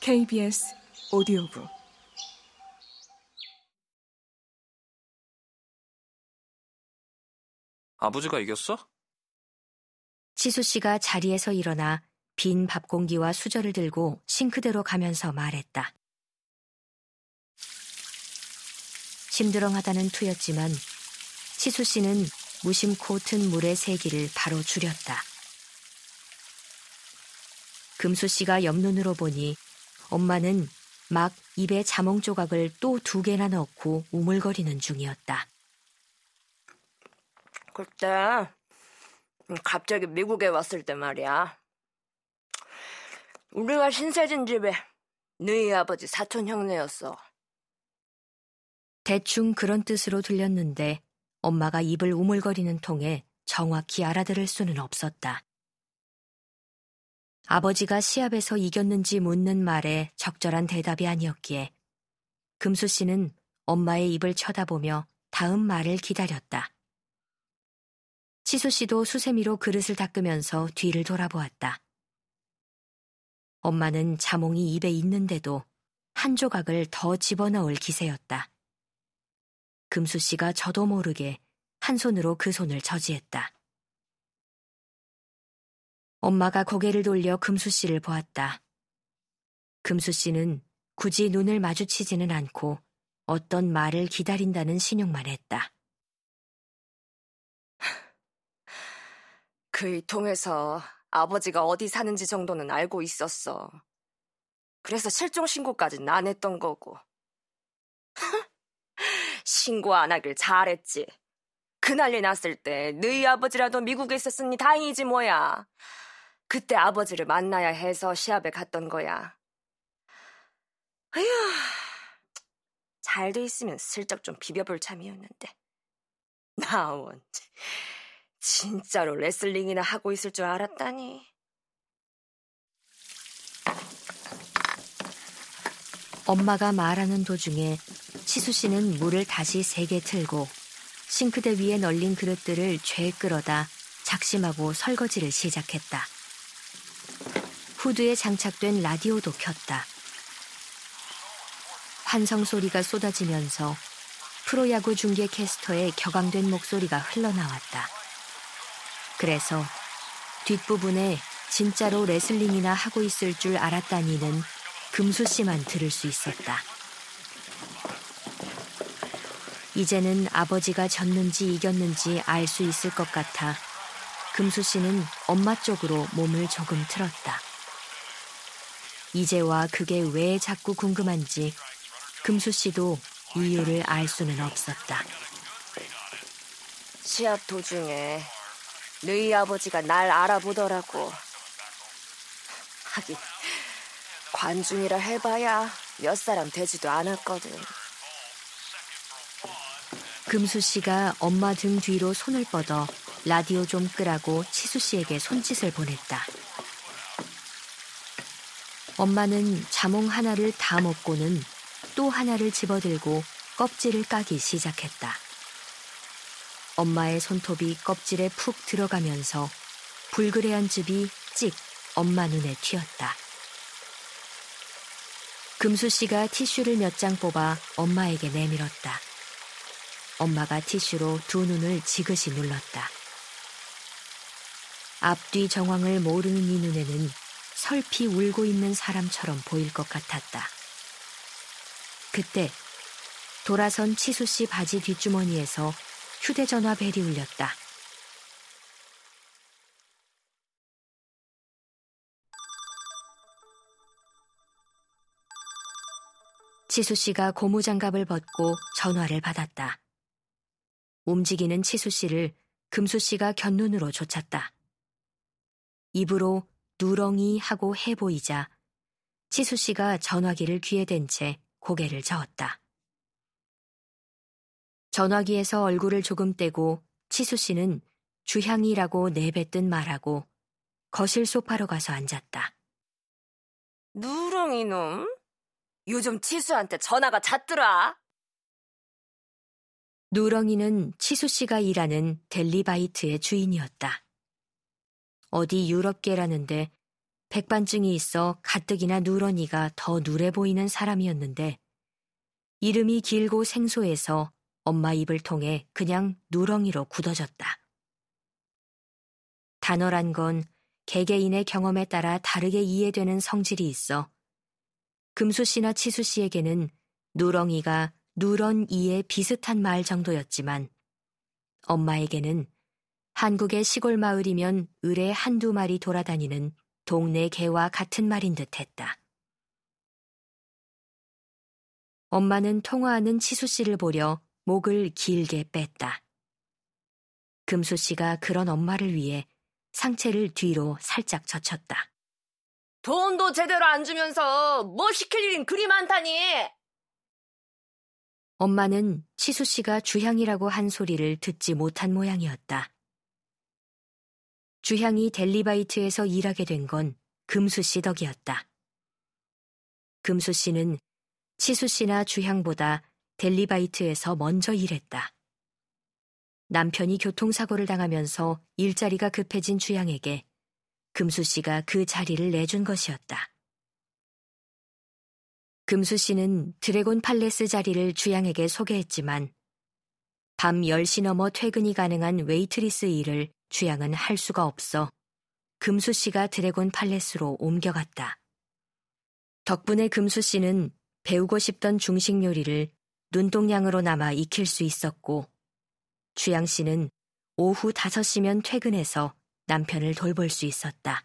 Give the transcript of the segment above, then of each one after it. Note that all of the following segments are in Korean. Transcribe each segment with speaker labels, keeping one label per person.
Speaker 1: KBS 오디오북
Speaker 2: 아버지가 이겼어?
Speaker 3: 치수 씨가 자리에서 일어나 빈 밥 공기와 수저를 들고 싱크대로 가면서 말했다. 심드렁하다는 투였지만 치수 씨는 무심코 튼 물의 세기를 바로 줄였다. 금수 씨가 옆눈으로 보니 엄마는 막 입에 자몽 조각을 또 두 개나 넣고 우물거리는 중이었다.
Speaker 4: 그때 갑자기 미국에 왔을 때 말이야. 우리가 신세진 집에 너희 아버지 사촌 형네였어.
Speaker 3: 대충 그런 뜻으로 들렸는데 엄마가 입을 우물거리는 통에 정확히 알아들을 수는 없었다. 아버지가 시합에서 이겼는지 묻는 말에 적절한 대답이 아니었기에 금수 씨는 엄마의 입을 쳐다보며 다음 말을 기다렸다. 치수 씨도 수세미로 그릇을 닦으면서 뒤를 돌아보았다. 엄마는 자몽이 입에 있는데도 한 조각을 더 집어넣을 기세였다. 금수 씨가 저도 모르게 한 손으로 그 손을 저지했다. 엄마가 고개를 돌려 금수 씨를 보았다. 금수 씨는 굳이 눈을 마주치지는 않고 어떤 말을 기다린다는 신용만 했다.
Speaker 4: 그이 통해서 아버지가 어디 사는지 정도는 알고 있었어. 그래서 실종 신고까지는 안 했던 거고. 신고 안 하길 잘했지. 그 난리 났을 때 너희 아버지라도 미국에 있었으니 다행이지 뭐야. 그때 아버지를 만나야 해서 시합에 갔던 거야. 아휴, 잘 돼 있으면 슬쩍 좀 비벼볼 참이었는데. 나원, 진짜로 레슬링이나 하고 있을 줄 알았다니.
Speaker 3: 엄마가 말하는 도중에 치수 씨는 물을 다시 세게 틀고 싱크대 위에 널린 그릇들을 죄 끌어다 작심하고 설거지를 시작했다. 후드에 장착된 라디오도 켰다. 환성 소리가 쏟아지면서 프로야구 중계 캐스터의 격앙된 목소리가 흘러나왔다. 그래서 뒷부분에 진짜로 레슬링이나 하고 있을 줄 알았다니는 금수 씨만 들을 수 있었다. 이제는 아버지가 졌는지 이겼는지 알 수 있을 것 같아 금수 씨는 엄마 쪽으로 몸을 조금 틀었다. 이제와 그게 왜 자꾸 궁금한지 금수 씨도 이유를 알 수는 없었다.
Speaker 4: 시합 도중에 너희 아버지가 날 알아보더라고. 하긴 관중이라 해봐야 몇 사람 되지도 않았거든.
Speaker 3: 금수 씨가 엄마 등 뒤로 손을 뻗어 라디오 좀 끄라고 치수 씨에게 손짓을 보냈다. 엄마는 자몽 하나를 다 먹고는 또 하나를 집어들고 껍질을 까기 시작했다. 엄마의 손톱이 껍질에 푹 들어가면서 불그레한 즙이 찍 엄마 눈에 튀었다. 금수 씨가 티슈를 몇 장 뽑아 엄마에게 내밀었다. 엄마가 티슈로 두 눈을 지그시 눌렀다. 앞뒤 정황을 모르는 이 눈에는 설피 울고 있는 사람처럼 보일 것 같았다. 그때 돌아선 치수 씨 바지 뒷주머니에서 휴대전화 벨이 울렸다. 치수 씨가 고무장갑을 벗고 전화를 받았다. 움직이는 치수 씨를 금수 씨가 곁눈으로 쫓았다. 입으로 누렁이 하고 해 보이자 치수 씨가 전화기를 귀에 댄 채 고개를 저었다. 전화기에서 얼굴을 조금 떼고 치수 씨는 주향이라고 내뱉든 말하고 거실 소파로 가서 앉았다.
Speaker 4: 누렁이 놈? 요즘 치수한테 전화가 잦더라.
Speaker 3: 누렁이는 치수 씨가 일하는 델리바이트의 주인이었다. 어디 유럽계라는데 백반증이 있어 가뜩이나 누런이가 더 누래 보이는 사람이었는데 이름이 길고 생소해서 엄마 입을 통해 그냥 누렁이로 굳어졌다. 단어란 건 개개인의 경험에 따라 다르게 이해되는 성질이 있어 금수 씨나 치수 씨에게는 누렁이가 누런 이에 비슷한 말 정도였지만 엄마에게는 한국의 시골 마을이면 을에 한두 마리 돌아다니는 동네 개와 같은 말인 듯 했다. 엄마는 통화하는 치수 씨를 보려 목을 길게 뺐다. 금수 씨가 그런 엄마를 위해 상체를 뒤로 살짝 젖혔다.
Speaker 4: 돈도 제대로 안 주면서 뭐 시킬 일인 그리 많다니!
Speaker 3: 엄마는 치수 씨가 주향이라고 한 소리를 듣지 못한 모양이었다. 주향이 델리바이트에서 일하게 된 건 금수 씨 덕이었다. 금수 씨는 치수 씨나 주양보다 델리바이트에서 먼저 일했다. 남편이 교통사고를 당하면서 일자리가 급해진 주양에게 금수 씨가 그 자리를 내준 것이었다. 금수 씨는 드래곤 팔레스 자리를 주양에게 소개했지만 밤 10시 넘어 퇴근이 가능한 웨이트리스 일을 주양은 할 수가 없어 금수 씨가 드래곤 팔레스로 옮겨갔다. 덕분에 금수 씨는 배우고 싶던 중식 요리를 눈동냥으로 남아 익힐 수 있었고 주양 씨는 오후 5시면 퇴근해서 남편을 돌볼 수 있었다.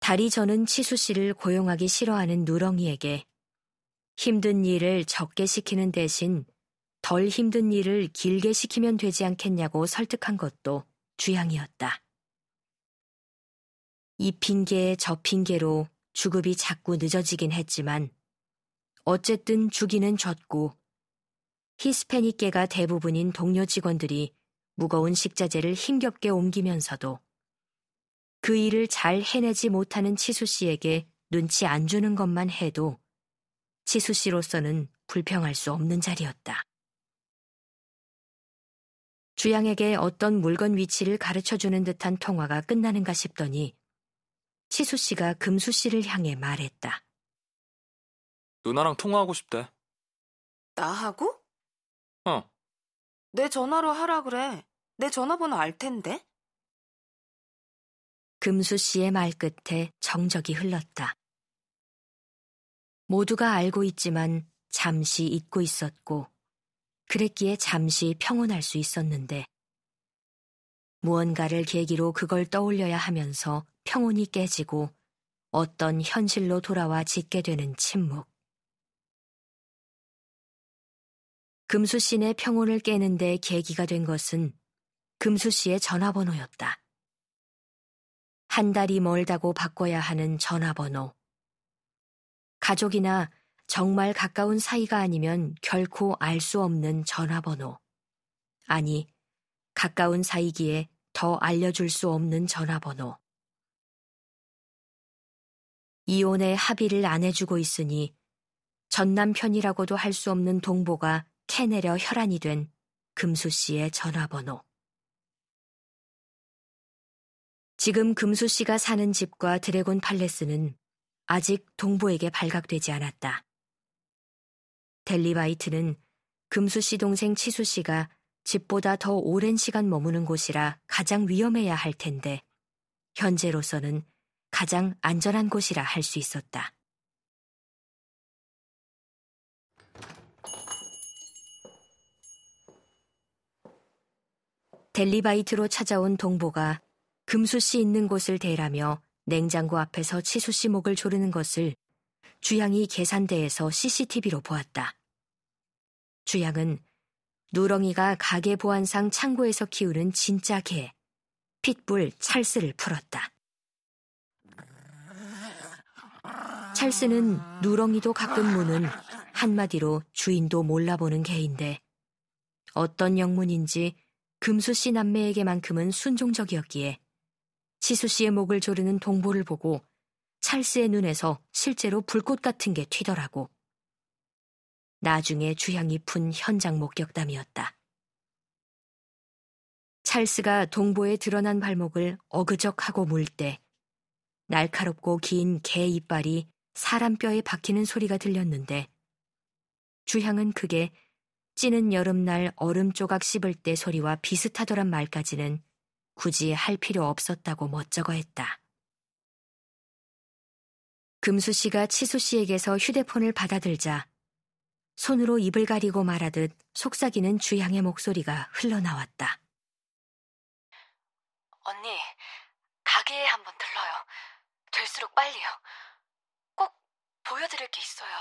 Speaker 3: 다리 저는 치수 씨를 고용하기 싫어하는 누렁이에게 힘든 일을 적게 시키는 대신 덜 힘든 일을 길게 시키면 되지 않겠냐고 설득한 것도 주양이었다. 이 핑계에 저 핑계로 주급이 자꾸 늦어지긴 했지만 어쨌든 주기는 졌고 히스패닉계가 대부분인 동료 직원들이 무거운 식자재를 힘겹게 옮기면서도 그 일을 잘 해내지 못하는 치수 씨에게 눈치 안 주는 것만 해도 치수 씨로서는 불평할 수 없는 자리였다. 주양에게 어떤 물건 위치를 가르쳐 주는 듯한 통화가 끝나는가 싶더니 치수 씨가 금수 씨를 향해 말했다.
Speaker 2: 누나랑 통화하고 싶대.
Speaker 1: 나하고?
Speaker 2: 어.
Speaker 1: 내 전화로 하라 그래. 내 전화번호 알 텐데.
Speaker 3: 금수 씨의 말 끝에 정적이 흘렀다. 모두가 알고 있지만 잠시 잊고 있었고, 그랬기에 잠시 평온할 수 있었는데, 무언가를 계기로 그걸 떠올려야 하면서 평온이 깨지고 어떤 현실로 돌아와 짓게 되는 침묵. 금수 씨의 평온을 깨는데 계기가 된 것은 금수 씨의 전화번호였다. 한 달이 멀다고 바꿔야 하는 전화번호. 가족이나 정말 가까운 사이가 아니면 결코 알 수 없는 전화번호. 아니, 가까운 사이기에 더 알려줄 수 없는 전화번호. 이혼의 합의를 안 해주고 있으니 전 남편이라고도 할 수 없는 동보가 캐내려 혈안이 된 금수 씨의 전화번호. 지금 금수 씨가 사는 집과 드래곤 팔레스는 아직 동보에게 발각되지 않았다. 델리바이트는 금수 씨 동생 치수 씨가 집보다 더 오랜 시간 머무는 곳이라 가장 위험해야 할 텐데, 현재로서는 가장 안전한 곳이라 할 수 있었다. 델리바이트로 찾아온 동보가 금수 씨 있는 곳을 대라며 냉장고 앞에서 치수 씨 목을 조르는 것을 주양이 계산대에서 CCTV로 보았다. 주양은 누렁이가 가게 보안상 창고에서 키우는 진짜 개, 핏불 찰스를 풀었다. 찰스는 누렁이도 가끔 무는 한마디로 주인도 몰라보는 개인데 어떤 영문인지 금수 씨 남매에게만큼은 순종적이었기에 치수 씨의 목을 조르는 동보를 보고 찰스의 눈에서 실제로 불꽃 같은 게 튀더라고. 나중에 주향이 푼 현장 목격담이었다. 찰스가 동보에 드러난 발목을 어그적하고 물 때 날카롭고 긴 개 이빨이 사람 뼈에 박히는 소리가 들렸는데 주향은 그게 찌는 여름날 얼음 조각 씹을 때 소리와 비슷하더란 말까지는 굳이 할 필요 없었다고 멋쩍어 했다. 금수 씨가 치수 씨에게서 휴대폰을 받아들자 손으로 입을 가리고 말하듯 속삭이는 주향의 목소리가 흘러나왔다.
Speaker 5: 언니, 가게에 한번 들러요. 될수록 빨리요. 꼭 보여드릴 게 있어요.